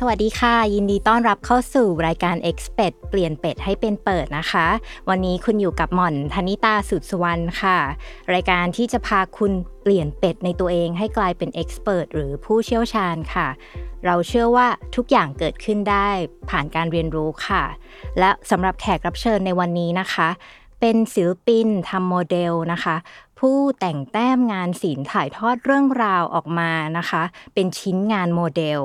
สวัสดีค่ะ ยินดีต้อนรับเข้าสู่รายการ e x p e t เปลี่ยนเป็ดให้เป็นเปิดนะคะ วันนี้คุณอยู่กับหม่อนธนิตาสุดสวรรณค่ะ รายการที่จะพาคุณเปลี่ยนเป็ดในตัวเองให้กลายเป็น expert หรือผู้เชี่ยวชาญค่ะ เราเชื่อว่าทุกอย่างเกิดขึ้นได้ผ่านการเรียนรู้ค่ะ และสำหรับแขกรับเชิญในวันนี้นะคะ เป็นศิลปินทำโมเดลนะคะผู้แต่งแต้มงานศิลป์ถ่ายทอดเรื่องราวออกมานะคะ เป็นชิ้นงานโมเดล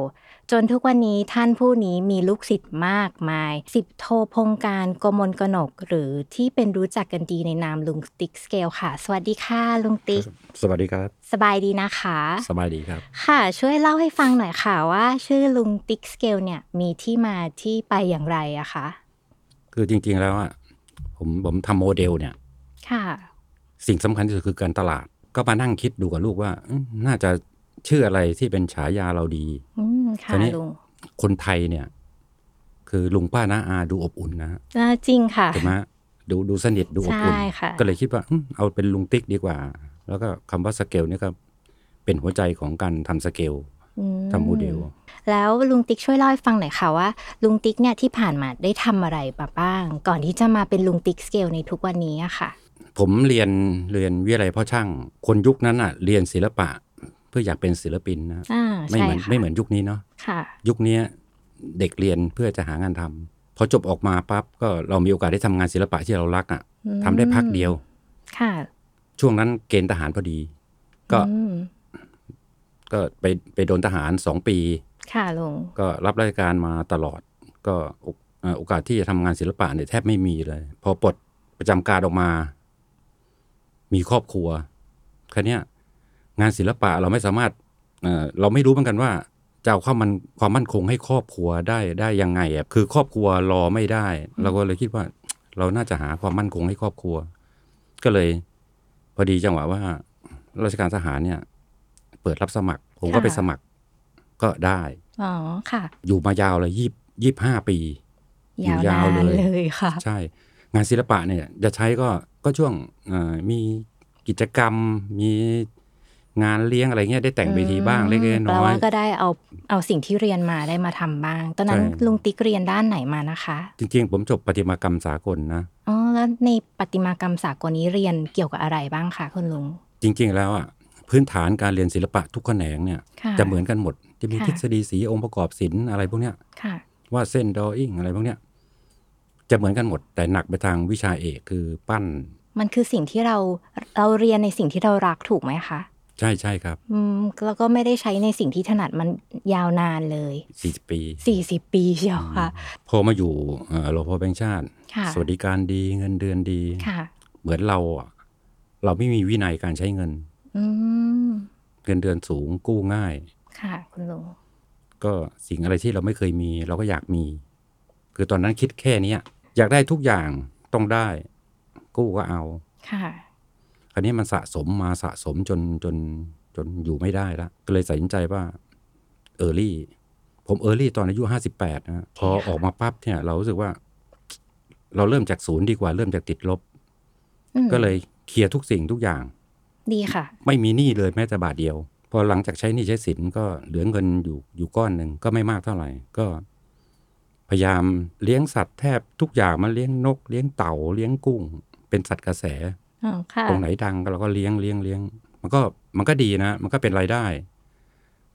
จนทุกวันนี้ท่านผู้นี้มีลูกศิษย์มากมาย สิบโทพงการกมลกนก หรือที่เป็นรู้จักกันดีในนามลุงติ๊กสเกลค่ะ สวัสดีค่ะลุงติ๊ก สวัสดีครับ สบายดีนะคะ สบายดีครับ ค่ะ ช่วยเล่าให้ฟังหน่อยค่ะว่า ชื่อลุงติ๊กสเกลเนี่ยมีที่มาที่ไปอย่างไรอะคะ คือจริงๆแล้วอะผมผมทำโมเดลเนี่ย ค่ะ สิ่งสำคัญที่สุดคือการตลาด ก็มานั่งคิดดูกับลูกว่าอืมน่าจะ ชื่ออะไรที่เป็นฉายาเราดีอืมค่ะตอนนี้ลุงคนไทยเนี่ย คือลุงป้าน้าอาดูอบอุ่นนะฮะอ่าจริงค่ะถูกไหมดูดูสนิทดูอบอุ่นใช่ค่ะก็เลยคิดว่าอืมเอาเป็นลุงติ๊กดีกว่า แล้วก็คำว่าสเกลเนี่ยก็เป็นหัวใจของการทำสเกลอืมทำโมเดล แล้วลุงติ๊กช่วยเล่าให้ฟังหน่อยค่ะว่า ลุงติ๊กเนี่ยที่ผ่านมาได้ทำอะไรมาบ้าง ก่อนที่จะมาเป็นลุงติ๊กสเกลในทุกวันนี้อะค่ะ ผมเรียนเรียนวิทยาลัยพ่อช่าง คนยุคนั้นอะเรียนศิลปะ เพื่ออยากเป็นศิลปินนะอ่าไม่ใช่เหมือนค่ะไม่เหมือนยุคนี้เนาะค่ะยุคนี้เด็กเรียนเพื่อจะหางานทำพอจบออกมาปั๊บก็เรามีโอกาสได้ทำงานศิลปะที่เรารักอะ่ะอืมทำได้พักเดียว ค่ะ ช่วงนั้นเกณฑ์ทหารพอดี ก็อืมก็ไปไปโดนทหารสองปี ค่ะลุงก็รับราชการมาตลอด ก็โอเอ่อโอกาสที่จะทำงานศิลปะเนี่ยแทบไม่มีเลย พอปลดประจำการออกมา มีครอบครัวแค่เนี้ย งานศิลปะเราไม่สามารถเอ่อเราไม่รู้เหมือนกันว่าจะเอาความมันความมั่นคงให้ครอบครัวได้ได้ยังไงอะคือครอบครัวรอไม่ได้ เราก็เลยคิดว่า เราน่าจะหาความมั่นคงให้ครอบครัว ก็เลย พอดีจังหวะว่า ราชการทหารเนี่ย เปิดรับสมัคร ผมก็ไปสมัครก็ได้อ๋อค่ะ อยู่มายาวเลยยี่ยี่ห้าปี อยู่ยาวเลยเลยค่ะ ใช่ งานศิลปะเนี่ย จะใช้ก็ก็ช่วงเอ่อมีกิจกรรมมี งานเลี้ยงอะไรเงี้ยได้แต่งเวทีบ้างเล็กๆแปลน้อว่ายก็ได้เอาเอาสิ่งที่เรียนมาได้มาทำบ้าง ตอนนั้นใช่ลุงติ๊กเรียนด้านไหนมานะคะๆจริงๆ ผมจบประติมากรรมสากลนะอ๋อแล้วในประติมากรรมสากลนี้เรียนเกี่ยวกับอะไรบ้างคะคุณลุง จริง ๆ แล้วอะพื้นฐานการเรียนศิลปะทุกแขนงเนี่ยค่ะจะเหมือนกันหมดจะมีค่ะทฤษฎีสีองค์ประกอบศิลป์อะไรพวกเนี้ยค่ะว่าดเส้นดออิ่งอะไรพวกเนี้ยจะเหมือนกันหมดแต่หนักไปทางวิชาเอกคือปั้น มันคือสิ่งที่เราเราเรียนในสิ่งที่เรารักถูกไหมคะ ใช่ใช่ครับ อืมแล้วก็ไม่ได้ใช้ในสิ่งที่ถนัดมันยาวนานเลย 40 ปี 40 ปีเชียวค่ะ พอมาอยู่เอ่อรพแบงค์ชาติ ค่ะ สวัสดิการดีเงินเดือนดี ค่ะ เหมือนเราอะเราไม่มีวินัยการใช้เงิน อืม เงินเดือนสูงกู้ง่าย ค่ะ คุณลุง ก็สิ่งอะไรที่เราไม่เคยมี เราก็อยากมี คือตอนนั้นคิดแค่เนี้ยอยากได้ทุกอย่างต้องได้ กู้ก็เอา ค่ะ คราวนี้มันสะสมมาสะสมจนจนจนอยู่ไม่ได้แล้วก็เลยตัดสินใจว่าเออร์ลี่ ผมเออร์ลี่ตอนอายุห้าสิบแปดนะพอออกมาปั๊บเนี่ย เรารู้สึกว่า เราเริ่มจากศูนย์ดีกว่าเริ่มจากติดลบอืมก็เลยเคลียร์ทุกสิ่งทุกอย่าง ดีค่ะ ไม่มีหนี้เลยแม้แต่บาทเดียว พอหลังจากใช้หนี้ใช้สินก็เหลือเงินอยู่อยู่ก้อนหนึ่งก็ไม่มากเท่าไหร่ ก็พยายามเลี้ยงสัตว์แทบทุกอย่างมาเลี้ยงนก เลี้ยงเต่าเลี้ยงกุ้ง เป็นสัตว์กระแสอ๋อค่ะ ตรงไหนดังก็เราก็เลี้ยงเลี้ยงเลี้ยง มันก็มันก็ดีนะ มันก็เป็นรายได้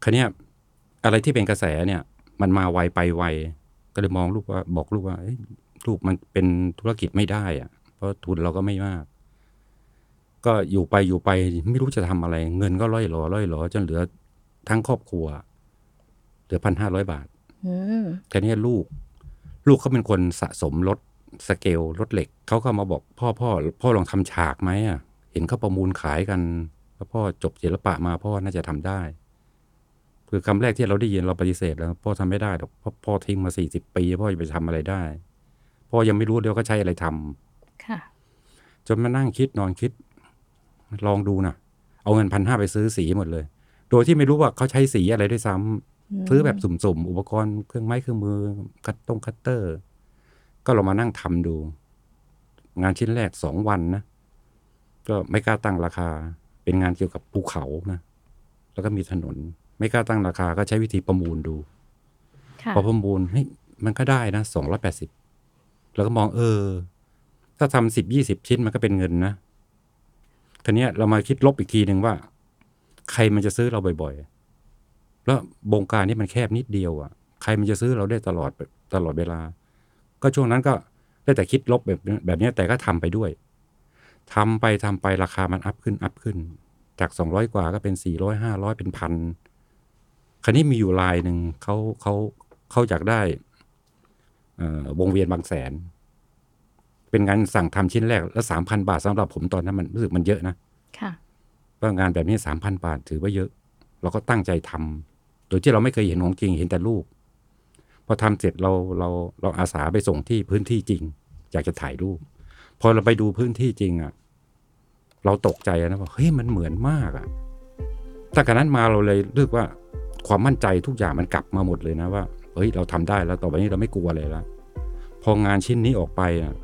คันนี้ยอะไรที่เป็นกระแสเนี่ย มันมาไวไปไวก็เลยมองลูกว่าบอกลูกว่าเอ้ยลูกมันเป็นธุรกิจไม่ได้อะเพราะทุนเราก็ไม่มาก ก็อยู่ไปอยู่ไปไม่รู้จะทำอะไร เงินก็ร่อยหลอร่อยหลอจนเหลือทั้งครอบครัว เหลือพันห้าร้อยบาทอืมแค่นี้ลูก ลูกเขาเป็นคนสะสมรถ สเกลรถเหล็กเขาก็มาบอกพ่อพ่อพ่อลองทำฉากไหมอะ เห็นเขาประมูลขายกันแล้วพ่อจบศิลปะมาพ่อน่าจะทำได้ คือคำแรกที่เราได้ยินเราปฏิเสธแล้ว พ่อทำไม่ได้หรอกเพราะพ่อทิ้งมาสี่สิบปี พ่อจะไปทำอะไรได้ พ่อยังไม่รู้เดี๋ยวก็ใช้อะไรทำค่ะ จนมานั่งคิดนอนคิด ลองดูนะเอาเงินพันห้าไปซื้อสีหมดเลย โดยที่ไม่รู้ว่าเขาใช้สีอะไรด้วยซ้ำซื้อแบบสุ่มๆ อุปกรณ์เครื่องไม้เครื่องมือ คัตตงคัตเตอร์ ก็เรามานั่งทำดู งานชิ้นแรกสองวันนะ ก็ไม่กล้าตั้งราคา เป็นงานเกี่ยวกับภูเขานะแล้วก็มีถนน ไม่กล้าตั้งราคาก็ใช้วิธีประมูลดูค่ะพอประมูลเฮ้ยมันก็ได้นะสองร้อยแปดสิบแล้วก็มองเออ ถ้าทำสิบยี่สิบชิ้นมันก็เป็นเงินนะทีเนี้ยเรามาคิดลบอีกทีหนึ่งว่า ใครมันจะซื้อเราบ่อยๆ แล้ววงการนี้มันแคบนิดเดียวอะ ใครมันจะซื้อเราได้ตลอดตลอดเวลา ก็ช่วงนั้นก็ได้แต่คิดลบแบบแบบเนี้ยแต่ก็ทำไปด้วยทำไปทำไปราคามันอัพขึ้นอัพขึ้น จากสองร้อยกว่าก็เป็นสี่ร้อยห้าร้อยเป็นพันคราวนี้มีอยู่ลายหนึ่งเขาเขาเขาอยากได้เอ่อวงเวียนบางแสน เป็นงานสั่งทำชิ้นแรกแล้วสามพันบาทสำหรับผมตอนนั้นมันรู้สึกมันเยอะนะค่ะว่างานแบบนี้สามพันบาทถือว่าเยอะ เราก็ตั้งใจทำโดยที่เราไม่เคยเห็นของจริงเห็นแต่รูป พอทำเสร็จเราเราเราอาสาไปส่งที่พื้นที่จริง อยากจะถ่ายรูป พอเราไปดูพื้นที่จริงอะ่ะ เราตกใจนะว่าเฮ้ยมันเหมือนมากอะ่ะตั้งแต่นั้นมาเราเลยเลือกว่าความมั่นใจทุกอย่างมันกลับมาหมดเลยนะว่าเฮ้ยเราทำได้แล้วต่อไปนี้เราไม่กลัวเลยละพองานชิ้นนี้ออกไปอะ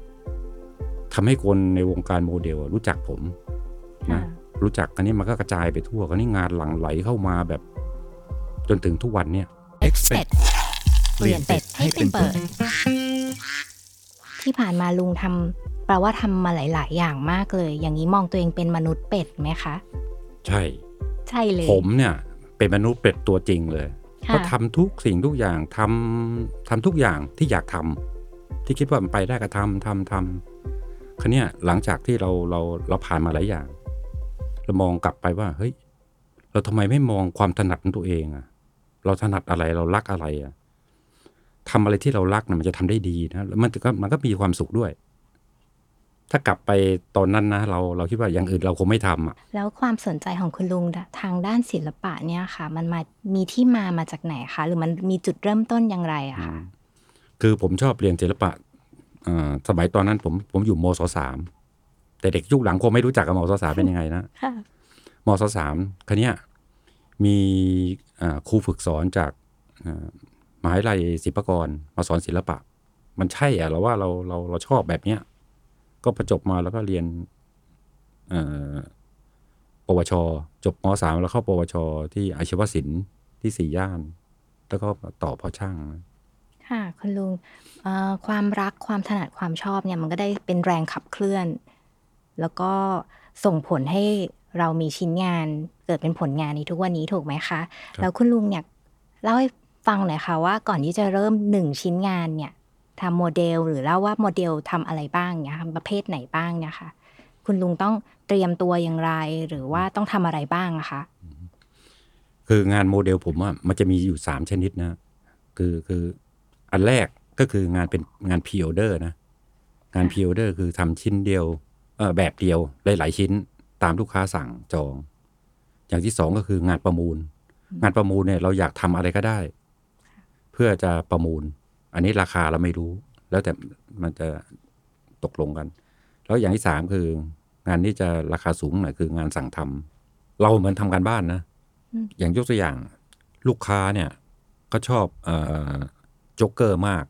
ทำให้คนในวงการโมเดลอะรู้จักผมค่ะนะรู้จักกันนี้มันก็กระจายไปทั่วกันนี้งานหลั่งไหลเข้ามาแบบ จนถึงทุกวันเนี่ย Expect เปลี่ยนเป็ดให้เป็นเปิด ที่ผ่านมาลุงทำแปลว่าทำมาหลาย ๆ อย่างมากเลย อย่างนี้มองตัวเองเป็นมนุษย์เป็ดไหมคะ ใช่ ใช่เลย ผมเนี่ย เป็นมนุษย์เป็ดตัวจริงเลยค่ะก็ทำทุกสิ่งทุกอย่างทำทำทุกอย่างที่อยากทำที่คิดว่ามันไปได้ก็ทำทำทำคันนี้ยหลังจากที่เราเราเราผ่านมาหลายอย่าง เรามองกลับไปว่า เฮ้ย เราทำไมไม่มองความถนัดของตัวเองอะเราถนัดอะไรเรารักอะไรอะ ทำอะไรที่เรารักนะมันจะทำได้ดีนะแล้วมันก็มันก็มีความสุขด้วย ถ้ากลับไปตอนนั้นนะ เราเราคิดว่าอย่างอื่นเราคงไม่ทำอะ แล้วความสนใจของคุณลุงทางด้านศิลปะเนี่ยค่ะ มันมามีที่มามาจากไหนคะหรือมันมีจุดเริ่มต้นอย่างไรอะคะคือผมชอบเรียนศิลปะเอ่อสมัยตอนนั้นผมผมอยู่มศสามแต่เด็กยุคหลังคงไม่รู้จักกับมศสามเป็นยังไงนะค่ะมศสามคันนี้ยมีอ่าครูฝึกสอนจากอ่า มหาวิทยาลัยศิลปากรมาสอนศิลปะ มันใช่อะเราว่าเราเราเราชอบแบบเนี้ยก็ประจบมาแล้วก็เรียนเอ่อปวช จบมสามแล้วเข้าปวช ที่อาชีวศิลป์ที่สี่ย่าน แล้วก็ต่อพ่อช่างค่ะคุณลุงเอ่อความรักความถนัดความชอบเนี่ยมันก็ได้เป็นแรงขับเคลื่อน แล้วก็ส่งผลให้เรามีชิ้นงานเกิดเป็นผลงานในทุกวันนี้ถูกไหมคะครับแล้วคุณลุงเนี่ยเล่าให้ ฟังหน่อยค่ะว่าก่อนที่จะเริ่มหนึ่งชิ้นงานเนี่ยทำโมเดลหรือเล่าว่าโมเดลทำอะไรบ้างเนี่ยค่ะประเภทไหนบ้างเนี่ยค่ะ คุณลุงต้องเตรียมตัวอย่างไร หรือว่าต้องทำอะไรบ้างอะคะ คืองานโมเดลผมอะมันจะมีอยู่สามชนิดนะ คือคืออันแรกก็คืองานเป็นงานพ r ออเดอร์นะ งานพ r ออเดอร์คือทำชิ้นเดียวเออแบบเดียวหลาย ๆ ชิ้นตามลูกค้าสั่งจอง อย่างที่สองก็คืองานประมูล งานประมูลเนี่ยเราอยากทำอะไรก็ได้ เพื่อจะประมูล อันนี้ราคาเราไม่รู้ แล้วแต่มันจะตกลงกัน แล้วอย่างที่สามคืองานนี้จะราคาสูงหน่อยคืองานสั่งทำเราเหมือนทำการบ้านนะอืมอย่างยกตัวอย่างลูกค้าเนี่ยก็ชอบเอ่อโจ๊กเกอร์มาก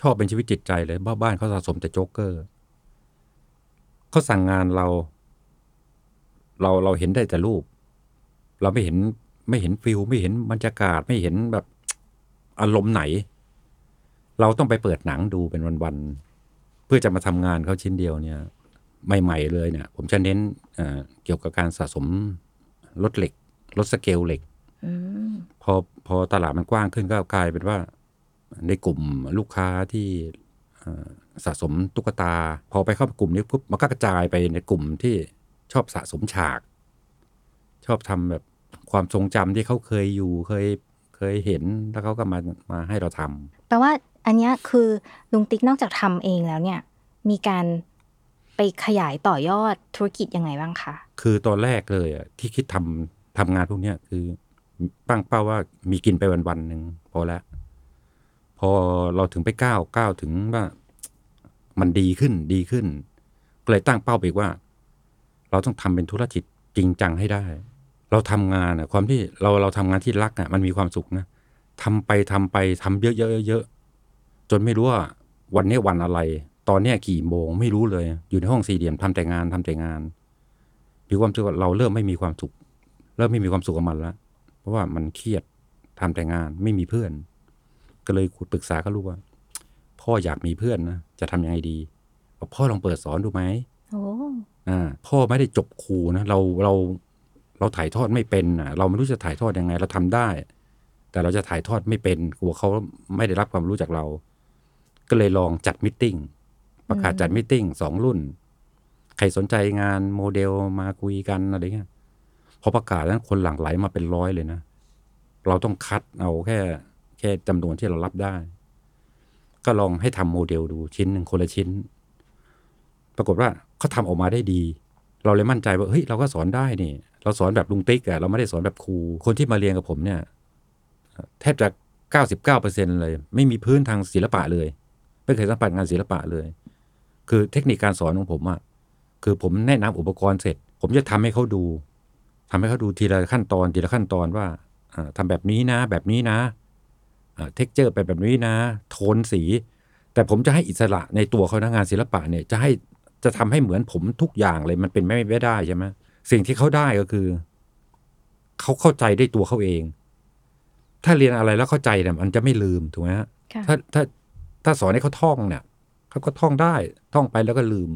ชอบเป็นชีวิตจิตใจเลยบ้านบ้านเขาสะสมแต่โจ๊กเกอร์เขาสั่งงานเรา เราเราเห็นได้แต่รูป เราไม่เห็นไม่เห็น feel ไม่เห็นบรรยากาศไม่เห็นแบบ อารมณ์ไหน เราต้องไปเปิดหนังดูเป็นวันๆเพื่อจะมาทำงานเขาชิ้นเดียวเนี่ย ใหม่ ๆ เลยเนี่ย ผมจะเน้นเอ่อเกี่ยวกับการสะสมรถเหล็กรถสเกลเหล็กอืมพอพอตลาดมันกว้างขึ้นก็กลายเป็นว่า ในกลุ่มลูกค้าที่เอ่อสะสมตุ๊กตา พอไปเข้ากลุ่มนี้ปุ๊บมันก็กระจายไปในกลุ่มที่ชอบสะสมฉาก ชอบทำแบบความทรงจำที่เขาเคยอยู่เคย เคยเห็นแล้วเขาก็มามาให้เราทำแปลว่าอันเนี้ยคือลุงติ๊กนอกจากทำเองแล้วเนี่ย มีการไปขยายต่อยอดธุรกิจยังไงบ้างคะคือตอนแรกเลยอะที่คิดทำทำงานพวกเนี้ยคือตั้งเป้าว่ามีกินไปวันวันๆหนึ่งพอแล้วพอเราถึงไปก้าวก้าวถึงว่ามันดีขึ้นดีขึ้น ก็เลยตั้งเป้าไปอีกว่า เราต้องทำเป็นธุรกิจจริงจังให้ได้ เราทำงานอะความที่เราเราทำงานที่รักอะมันมีความสุขนะทำไปทำไปทำเยอะๆเยอะๆจนไม่รู้ว่าวันนี้วันอะไร ตอนเนี้ยกี่โมงไม่รู้เลย อยู่ในห้องสี่เหลี่ยมทำแต่งานทำแต่งานมีความรู้สึกว่าเราเริ่มไม่มีความสุข เริ่มไม่มีความสุขกับมันแล้วเพราะว่ามันเครียดทำแต่งานไม่มีเพื่อน ก็เลยคุยปรึกษากับลูกว่า พ่ออยากมีเพื่อนนะจะทำยังไงดีบอกพ่อลองเปิดสอนดูไหมโอ้อ่าพ่อไม่ได้จบครูนะเราเรา เราถ่ายทอดไม่เป็นอะเราไม่รู้จะถ่ายทอดยังไง เราทำได้ แต่เราจะถ่ายทอดไม่เป็นกลัวเขาไม่ได้รับความรู้จากเรา ก็เลยลองจัด meeting ประกาศจัด meeting สองรุ่น ใครสนใจงานโมเดลมาคุยกันอะไรเงี้ยพอประกาศนั้นคนหลั่งไหลมาเป็นร้อยเลยนะ เราต้องคัดเอาแค่แค่จำนวนที่เรารับได้ ก็ลองให้ทำโมเดลดูชิ้นหนึ่งคนละชิ้น ปรากฏว่าเขาทำออกมาได้ดี เราเลยมั่นใจว่าเฮ้ยเราก็สอนได้นี่ เราสอนแบบลุงติ๊กอะเราไม่ได้สอนแบบครู คนที่มาเรียนกับผมเนี่ยแทบจะเก้าสิบเก้าเปอร์เซ็นเลย ไม่มีพื้นทางศิลปะเลย ไม่เคยสัมผัสงานศิลปะเลย คือเทคนิคการสอนของผมอะคือผมแนะนำอุปกรณ์เสร็จ ผมจะทำให้เขาดูทำให้เขาดูทีละขั้นตอนทีละขั้นตอนว่าอ่าทำแบบนี้นะ แบบนี้นะเท็กเจอร์ไปแบบนี้นะ โทนสี แต่ผมจะให้อิสระในตัวเขานะงานศิลปะเนี่ยจะให้จะทำให้เหมือนผมทุกอย่างเลยมันเป็นไม่ได้ใช่ไหม สิ่งที่เขาได้ก็คือ เขาเข้าใจได้ตัวเขาเอง ถ้าเรียนอะไรแล้วเข้าใจเนี่ยมันจะไม่ลืมถูกไหมฮะค่ะถ้าถ้าถ้าสอนให้เขาท่องเนี่ยเขาก็ท่องได้ท่องไปแล้วก็ลืม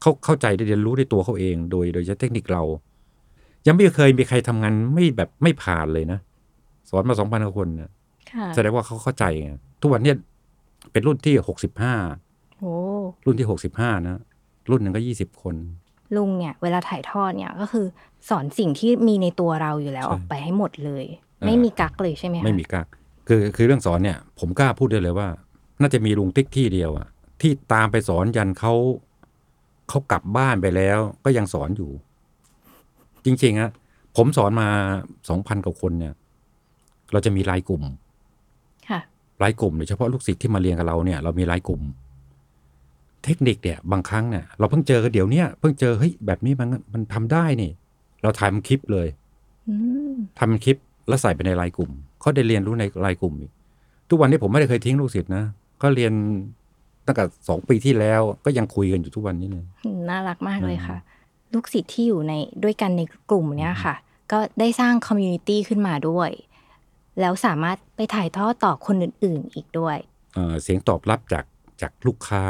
เขาเข้าใจได้เรียนรู้ได้ตัวเขาเอง โดยโดยใช้เทคนิคเรา ยังไม่เคยมีใครทำงานไม่แบบไม่ผ่านเลยนะสอนมาสองพันกว่าคนเนี่ยค่ะแสดงว่าเขาเข้าใจไงทุกวันเนี่ยเป็นรุ่นที่หกสิบห้าโอ้รุ่นที่หกสิบห้านะรุ่นหนึ่งก็ยี่สิบคน ลุงเนี่ยเวลาถ่ายทอดเนี่ยก็คือสอนสิ่งที่มีในตัวเราอยู่แล้วใช่ออกไปให้หมดเลยอ่าไม่มีกักเลยใช่ไหมคะไม่มีกักคือคือเรื่องสอนเนี่ย ผมกล้าพูดได้เลยว่า น่าจะมีลุงติ๊กที่เดียวอะที่ตามไปสอนยันเขาเขากลับบ้านไปแล้ว ก็ยังสอนอยู่ จริงๆอะผมสอนมาสองพันกว่าคนเนี่ย เราจะมีรายกลุ่มค่ะรายกลุ่มโดยเฉพาะลูกศิษย์ที่มาเรียนกับเราเนี่ยเรามีรายกลุ่ม เทคนิคเนี่ยบางครั้งเนี่ยเราเพิ่งเจอกันเดี๋ยวเนี้ยเพิ่งเจอเฮ้ยแบบนี้มันมันทำได้นี่ เราถ่ายมันคลิปเลยอืมทำเป็นคลิปแล้วใส่ไปในไลน์กลุ่มเขาได้เรียนรู้ในไลน์กลุ่มอีกทุกวันนี้ผมไม่ได้เคยทิ้งลูกศิษย์นะก็เรียนตั้งแต่สองปีที่แล้วก็ยังคุยกันอยู่ทุกวันนี้เลยน่ารักมากเลยอืมค่ะ ลูกศิษย์ที่อยู่ในด้วยกันในกลุ่มเนี้ยค่ะ ก็ได้สร้าง community ขึ้นมาด้วย แล้วสามารถไปถ่ายทอดต่อคนอื่น ๆ อีกด้วยเอ่อเสียงตอบรับจากจากลูกค้า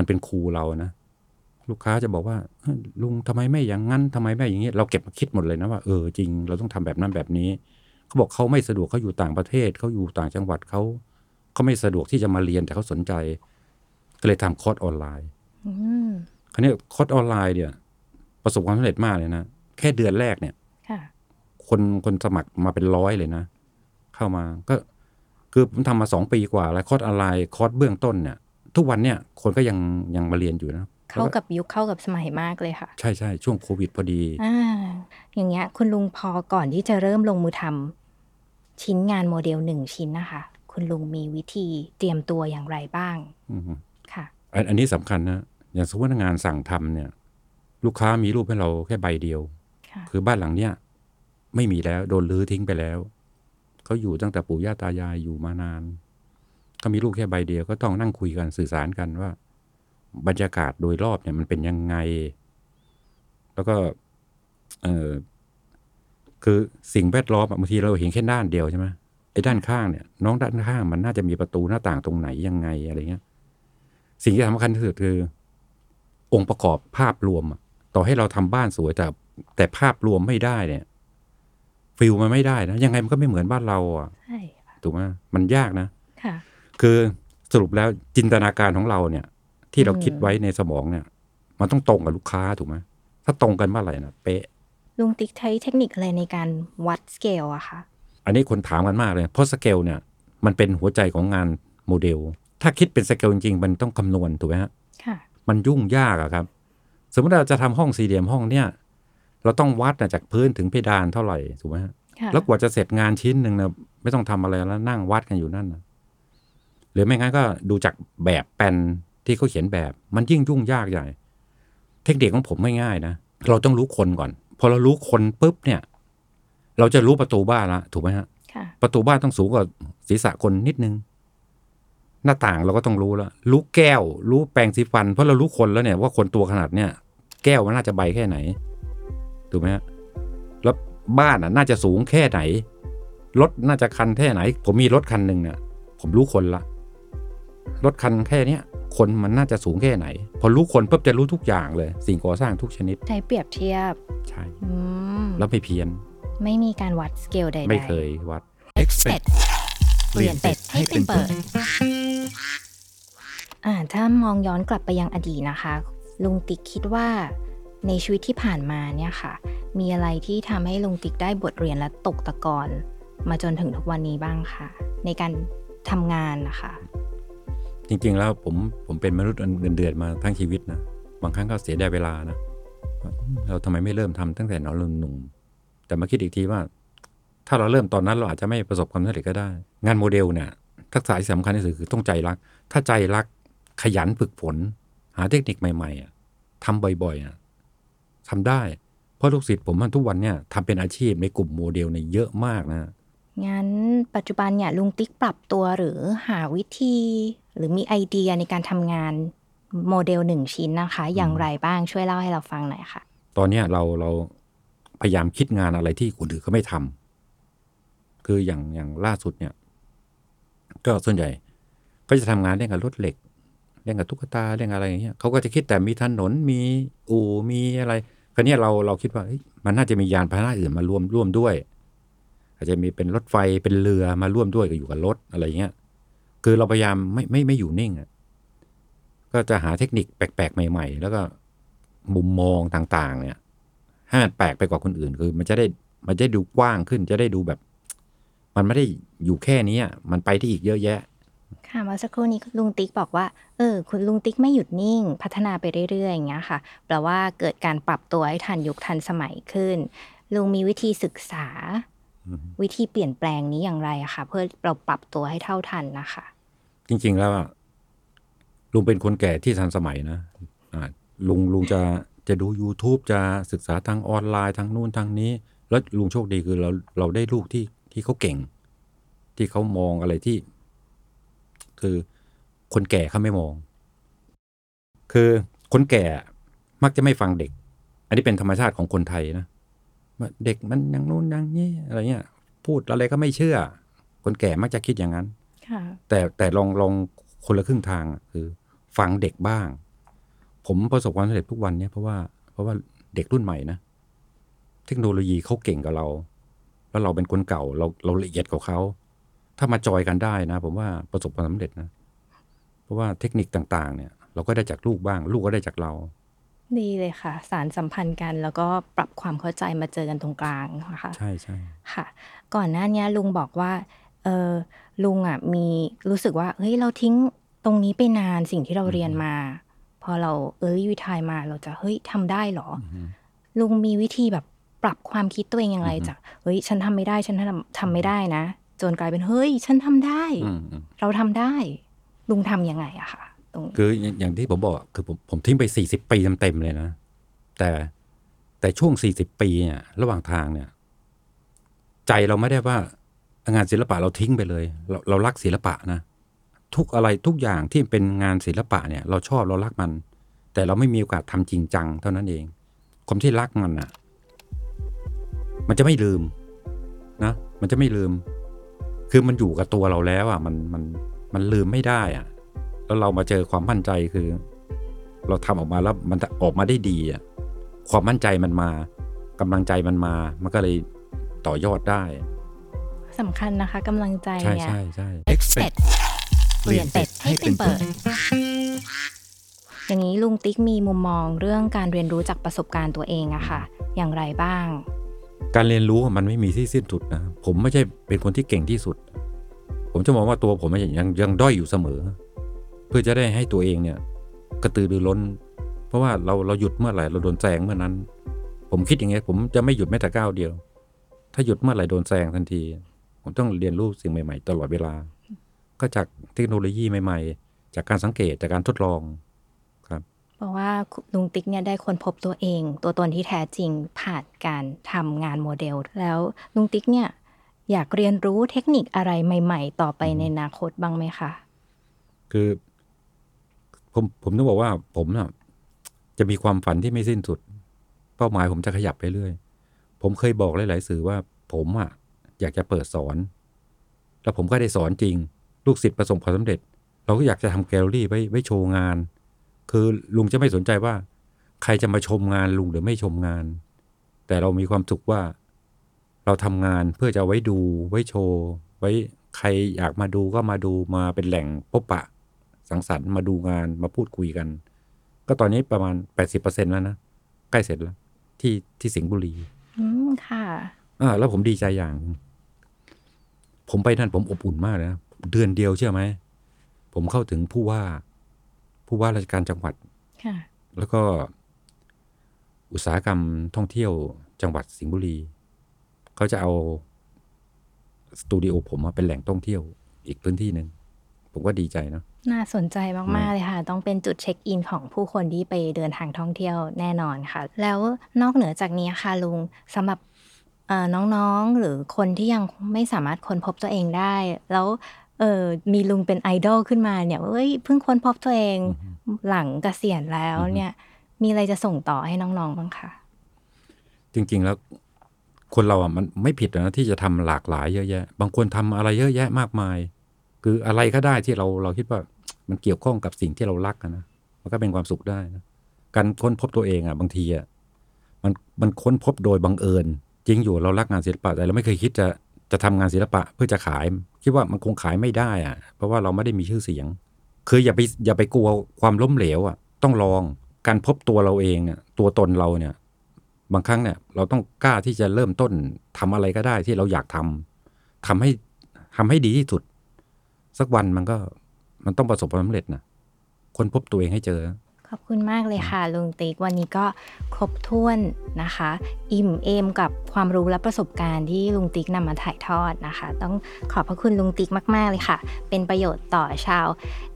มันเป็นครูเรานะลูกค้าจะบอกว่าเฮ้ยลุงทำไมไม่อย่างนั้นทำไมไม่อย่างนี้เราเก็บมาคิดหมดเลยนะว่าเออจริง เราต้องทำแบบนั้นแบบนี้เขาบอกเขาไม่สะดวกเขาอยู่ต่างประเทศเขาอยู่ต่างจังหวัดเขาเขาไม่สะดวกที่จะมาเรียนแต่เขาสนใจ ก็เลยทำคอร์สออนไลน์อืมคราวนี้คอร์สออนไลน์เนี่ย ประสบความสำเร็จมากเลยนะแค่เดือนแรกเนี่ยค่ะคนคนสมัครมาเป็นร้อยเลยนะ เข้ามาก็คือผมทำมาสองปีกว่า แล้วคอร์สออนไลน์คอร์สเบื้องต้นเนี่ย ทุกวันเนี่ยคนก็ยังยังมาเรียนอยู่นะเข้ากับยุคเข้ากับสมัยมากเลยค่ะ ใช่ใช่ช่วงโควิดพอดีอ่าอย่างเงี้ยคุณลุงพอก่อนที่จะเริ่มลงมือทำชิ้นงานโมเดลหนึ่งชิ้นนะคะ คุณลุงมีวิธีเตรียมตัวอย่างไรบ้างอืมค่ะอันอันนี้สำคัญนะอย่างสมมติว่างานสั่งทำเนี่ย ลูกค้ามีรูปให้เราแค่ใบเดียวค่ะคือบ้านหลังเนี้ยไม่มีแล้ว โดนรื้อทิ้งไปแล้วเขาอยู่ตั้งแต่ปู่ย่าตายายอยู่มานาน ก็มีลูกแค่ใบเดียวก็ต้องนั่งคุยกันสื่อสารกันว่า บรรยากาศโดยรอบเนี่ยมันเป็นยังไง แล้วก็ เออคือสิ่งแวดล้อมอะบางทีเราเห็นแค่ด้านเดียวใช่ไหมไอ้ด้านข้างเนี่ย น้องด้านข้างมันน่าจะมีประตูหน้าต่างตรงไหนยังไงอะไรเงี้ย สิ่งที่สำคัญที่สุดคือ องค์ประกอบภาพรวมอะต่อให้เราทำบ้านสวยแต่แต่ภาพรวมไม่ได้เนี่ยฟิลมันไม่ได้นะยังไงมันก็ไม่เหมือนบ้านเราอะใช่ค่ะถูกไหมมันยากนะค่ะ คือสรุปแล้วจินตนาการของเราเนี่ย ที่เราอืมคิดไว้ในสมองเนี่ย มันต้องตรงกับลูกค้าถูกไหมถ้าตรงกันเมื่อไหร่นะเป๊ะลุงติ๊กใช้เทคนิคอะไรในการวัดสเกลอะคะอันนี้คนถามกันมากเลย เพราะสเกลเนี่ยมันเป็นหัวใจของงานโมเดล ถ้าคิดเป็นสเกลจริง ๆ มันต้องคำนวณถูกไหมฮะค่ะ มันยุ่งยากอะครับ สมมติเราจะทำห้องสี่เหลี่ยมห้องเนี่ย เราต้องวัดนะจากพื้นถึงเพดานเท่าไหร่ถูกไหมฮะค่ะแล้วกว่าจะเสร็จงานชิ้นหนึ่งนะไม่ต้องทำอะไรแล้วนั่งวัดกันอยู่นั่นนะ หรือไม่งั้นก็ดูจากแบบแปลนที่เขาเขียนแบบ มันยิ่งยุ่งยากใหญ่ เทคนิคของผมไม่ง่ายนะ เราต้องรู้คนก่อน พอเรารู้คนปุ๊บเนี่ย เราจะรู้ประตูบ้านละถูกไหมฮะค่ะประตูบ้านต้องสูงกว่าศีรษะคนนิดนึง หน้าต่างเราก็ต้องรู้แล้วรู้แก้ว รู้แปรงสีฟัน เพราะเรารู้คนแล้วเนี่ยว่าคนตัวขนาดเนี้ยแก้วมันน่าจะใบแค่ไหนถูกไหมฮะแล้วบ้านอะ น่าจะสูงแค่ไหนรถน่าจะคันแค่ไหน ผมมีรถคันหนึ่งเนี่ยผมรู้คนละ รถคันแค่เนี้ยคนมันน่าจะสูงแค่ไหน พอรู้คนปุ๊บจะรู้ทุกอย่างเลย สิ่งก่อสร้างทุกชนิด ใช้เปรียบเทียบ ใช่อืมแล้วไม่เพี้ยน ไม่มีการวัดสเกลใดๆ ไม่เคยวัด Expect เปลี่ยนเป็ดให้เป็นเปิด อ่าถ้ามองย้อนกลับไปยังอดีตนะคะ ลุงติ๊กคิดว่าในชีวิตที่ผ่านมาเนี่ยค่ะ มีอะไรที่ทำให้ลุงติ๊กได้บทเรียนและตกตะกอนมาจนถึงทุกวันนี้บ้างค่ะ ในการทำงานนะคะ จริง ๆ แล้วผมผมเป็นมนุษย์เงินเดือนมาทั้งชีวิตนะบางครั้งก็เสียดายเวลานะเราทำไมไม่เริ่มทำตั้งแต่นอนหนุ่มแต่มาคิดอีกทีว่า ถ้าเราเริ่มตอนนั้นเราอาจจะไม่ประสบความสำเร็จก็ได้ งานโมเดลเนี่ยทักษะที่สำคัญที่สุดคือต้องใจรัก ถ้าใจรักขยันฝึกฝน หาเทคนิคใหม่ๆอะทำบ่อยๆอะทำได้ เพราะลูกศิษย์ผมมันทุกวันเนี่ยทำเป็นอาชีพในกลุ่มโมเดลเนี่ยเยอะมากนะงั้นปัจจุบันเนี่ยลุงติ๊กปรับตัวหรือหาวิธี หรือมีไอเดียในการทำงานโมเดลหนึ่งชิ้นนะคะ อย่างไรบ้างช่วยเล่าให้เราฟังหน่อยค่ะ ตอนเนี้ยเราเราพยายามคิดงานอะไรที่คนอื่นเขาไม่ทำคืออย่างอย่างล่าสุดเนี่ย ก็ส่วนใหญ่ ก็จะทำงานเรื่องกับรถเหล็กเรื่องกับตุ๊กตาเรื่องอะไรอย่างเงี้ยเขาก็จะคิดแต่มีถนนมีอู่มีอะไรคราวเนี้ยเราเราคิดว่าเฮ้ยมันน่าจะมียานพาหนะอื่นมาร่วมร่วมด้วย อาจจะมีเป็นรถไฟเป็นเรือมาร่วมด้วยกับอยู่กับรถอะไรเงี้ย คือเราพยายามไม่ไม่ไม่อยู่นิ่งอะก็จะหาเทคนิคแปลกๆ ใหม่ ๆ แล้วก็มุมมองต่างๆ เนี่ยให้มันแปลกไปกว่าคนอื่น คือ มันจะได้มันจะได้ดูกว้างขึ้นจะได้ดูแบบ มันไม่ได้อยู่แค่นี้อะมันไปที่อีกเยอะแยะ ค่ะเมื่อสักครู่นี้ลุงติ๊กบอกว่าเออคุณลุงติ๊กไม่หยุดนิ่ง พัฒนาไปเรื่อยๆอย่างเงี้ยค่ะแปลว่าเกิดการปรับตัวให้ทันยุคทันสมัยขึ้น ลุงมีวิธีศึกษาอืมวิธีเปลี่ยนแปลงนี้อย่างไรอะคะเพื่อเราปรับตัวให้เท่าทันนะคะ จริง ๆ แล้วลุงเป็นคนแก่ที่ทันสมัยนะอ่าลุงลุงจะจะดู YouTube จะศึกษาทางออนไลน์ทางนู่นทางนี้ แล้วลุงโชคดีคือเราเราได้ลูกที่ที่เขาเก่ง ที่เขามองอะไรที่ คือคนแก่เขาไม่มอง คือคนแก่มักจะไม่ฟังเด็ก อันนี้เป็นธรรมชาติของคนไทยนะเด็กมันอย่างนู้นอย่างนี้อะไรเงี้ยพูดอะไรก็ไม่เชื่อ คนแก่มักจะคิดอย่างนั้น แต่แต่ลองลองคนละครึ่งทางอะคือ ฟังเด็กบ้าง ผมประสบความสำเร็จทุกวันเนี่ยเพราะว่าเพราะว่าเด็กรุ่นใหม่นะเทคโนโลยีเขาเก่งกับเรา แล้วเราเป็นคนเก่าเราเราละเอียดกว่าเขาถ้ามาจอยกันได้นะ ผมว่าประสบความสำเร็จนะ เพราะว่าเทคนิคต่างๆ เนี่ย เราก็ได้จากลูกบ้าง ลูกก็ได้จากเรา ดีเลยค่ะ สารสัมพันธ์กันแล้วก็ปรับความเข้าใจมาเจอกันตรงกลางนะคะใช่ใช่ค่ะ ก่อนหน้าเนี้ยลุงบอกว่า เออลุงอะมีรู้สึกว่าเฮ้ยเราทิ้งตรงนี้ไปนานสิ่งที่เราเรียนมา พอเราเอ้ยวิทายมาเราจะเฮ้ยทำได้เหรออืมลุงมีวิธีแบบปรับความคิดตัวเองอย่างไรอือฮึจากเฮ้ย ฉันทำไม่ได้ ฉันทำทำไม่ได้นะ จนกลายเป็นเฮ้ย ฉันทำได้อืมอืมเราทำได้ ลุงทำยังไงอะค่ะตรงนี้คืออย่างอย่างที่ผมบอกอะคือผมผมทิ้งไปสี่สิบปีเต็มๆเลยนะ แต่แต่ช่วงสี่สิบปีเนี่ย ระหว่างทางเนี่ย ใจเราไม่ได้ว่า งานศิลปะเราทิ้งไปเลย เราเรารักศิลปะนะ ทุกอะไรทุกอย่างที่เป็นงานศิลปะเนี่ย เราชอบเรารักมัน แต่เราไม่มีโอกาสทำจริงจังเท่านั้นเองความที่รักมันอะ มันจะไม่ลืมนะมันจะไม่ลืม คือมันอยู่กับตัวเราแล้วอะ มันมันมันลืมไม่ได้อะ แล้วเรามาเจอความมั่นใจคือ เราทำออกมาแล้วมันออกมาได้ดีอะ ความมั่นใจมันมากำลังใจมันมา มันก็เลยต่อยอดได้ สำคัญนะคะกำลังใจใช่เนี่ย ใช่ใช่ Expect เปลี่ยนเป็ดให้เป็นเปิด อย่างนี้ลุงติ๊กมีมุมมองเรื่องการเรียนรู้จากประสบการณ์ตัวเองอะค่ะ อย่างไรบ้าง การเรียนรู้มันไม่มีที่สิ้นสุดนะ ผมไม่ใช่เป็นคนที่เก่งที่สุด ผมจะมองว่าตัวผมยังยังด้อยอยู่เสมอ เพื่อจะได้ให้ตัวเองเนี่ย กระตือรือร้น เพราะว่าเราเราหยุดเมื่อไหร่เราโดนแซงเมื่อนั้น ผมคิดอย่างเงี้ยผมจะไม่หยุดแม้แต่ก้าวเดียว ถ้าหยุดเมื่อไหร่โดนแซงทันที ผมต้องเรียนรู้สิ่งใหม่ ๆ ตลอดเวลา ก็จากเทคโนโลยีใหม่ ๆ จากการสังเกตจากการทดลองครับเพราะว่าลุงติ๊กเนี่ยได้ค้นพบตัวเอง ตัวตนที่แท้จริงผ่านการทำงานโมเดล แล้วลุงติ๊กเนี่ยอยากเรียนรู้เทคนิคอะไรใหม่ ๆ ต่อไปในอนาคตบ้างไหมคะคือ ผมผมต้องบอกว่าผมน่ะจะมีความฝันที่ไม่สิ้นสุด เป้าหมายผมจะขยับไปเรื่อย ผมเคยบอกหลาย ๆ สื่อว่าผมอะ อยากจะเปิดสอน แล้วผมก็ได้สอนจริง ลูกศิษย์ประสบความสำเร็จ เราก็อยากจะทำแกลเลอรี่ไว้ไว้โชว์งาน คือลุงจะไม่สนใจว่า ใครจะมาชมงานลุงหรือไม่ชมงาน แต่เรามีความสุขว่า เราทำงานเพื่อจะเอาไว้ดูไว้โชว์ ไว้ใครอยากมาดูก็มาดูมาเป็นแหล่งพบปะ สังสรรค์มาดูงานมาพูดคุยกัน ก็ตอนนี้ประมาณแปดสิบเปอร์เซ็นแล้วนะใกล้เสร็จแล้ว ที่ที่สิงห์บุรี อืมค่ะอ่าแล้วผมดีใจอย่างหนึ่ง ผมไปนั่นผมอบอุ่นมากเลยนะเดือนเดียวเชื่อไหม ผมเข้าถึงผู้ว่า ผู้ว่าราชการจังหวัดค่ะแล้วก็อุตสาหกรรมท่องเที่ยวจังหวัดสิงห์บุรี เขาจะเอาสตูดิโอผมมาเป็นแหล่งท่องเที่ยวอีกพื้นที่หนึ่งผมก็ดีใจเนอะน่าสนใจมาก ๆ เลยค่ะ ต้องเป็นจุดเช็คอินของผู้คนที่ไปเดินทางท่องเที่ยวแน่นอนค่ะ แล้วนอกเหนือจากนี้ค่ะลุงสำหรับเอ่อน้องๆ หรือคนที่ยังไม่สามารถค้นพบตัวเองได้ แล้วเออมีลุงเป็นไอดอลขึ้นมาเนี่ยเอ้ยเพิ่งค้นพบตัวเองหลังเกษียณแล้วเนี่ย มีอะไรจะส่งต่อให้น้องๆบ้างคะจริงๆแล้วคนเราอะมันไม่ผิดนะที่จะทำหลากหลายเยอะแยะ บางคนทำอะไรเยอะแยะมากมาย คืออะไรก็ได้ที่เราเราคิดว่ามันเกี่ยวข้องกับสิ่งที่เรารักอะนะมันก็เป็นความสุขได้นะการค้นพบตัวเองอะ บางทีอะมันมันค้นพบโดยบังเอิญ จริงอยู่เรารักงานศิลปะแต่เราไม่เคยคิดจะจะทำงานศิลปะเพื่อจะขาย คิดว่ามันคงขายไม่ได้อะเพราะว่าเราไม่ได้มีชื่อเสียง คืออย่าไปอย่าไปกลัวความล้มเหลวอะ ต้องลองการพบตัวเราเองเนี่ยตัวตนเราเนี่ย บางครั้งเนี่ย เราต้องกล้าที่จะเริ่มต้นทำอะไรก็ได้ที่เราอยากทำทำให้ทำให้ดีที่สุด สักวันมันก็มันต้องประสบความสำเร็จนะค้นพบตัวเองให้เจอ ขอบคุณมากเลยค่ะลุงติ๊กวันนี้ก็ครบถ้วนนะคะ อิ่มเอมกับความรู้และประสบการณ์ที่ลุงติ๊กนำมาถ่ายทอดนะคะ ต้องขอบพระคุณลุงติ๊กมาก ๆ เลยค่ะ เป็นประโยชน์ต่อชาว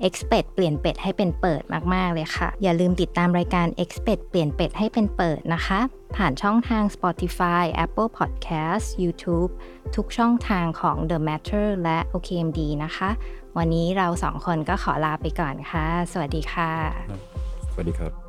e x p e t เปลี่ยนเป็ดให้เป็นเปิดมาก ๆ เลยค่ะ อย่าลืมติดตามรายการ e x p e t เปลี่ยนเป็ดให้เป็นเปิดนะคะ ผ่านช่องทาง Spotify Apple Podcast YouTube ทุกช่องทางของ The Matter และ OKMD นะคะ วันนี้เราสองคนก็ขอลาไปก่อนค่ะ สวัสดีค่ะ สวัสดีครับ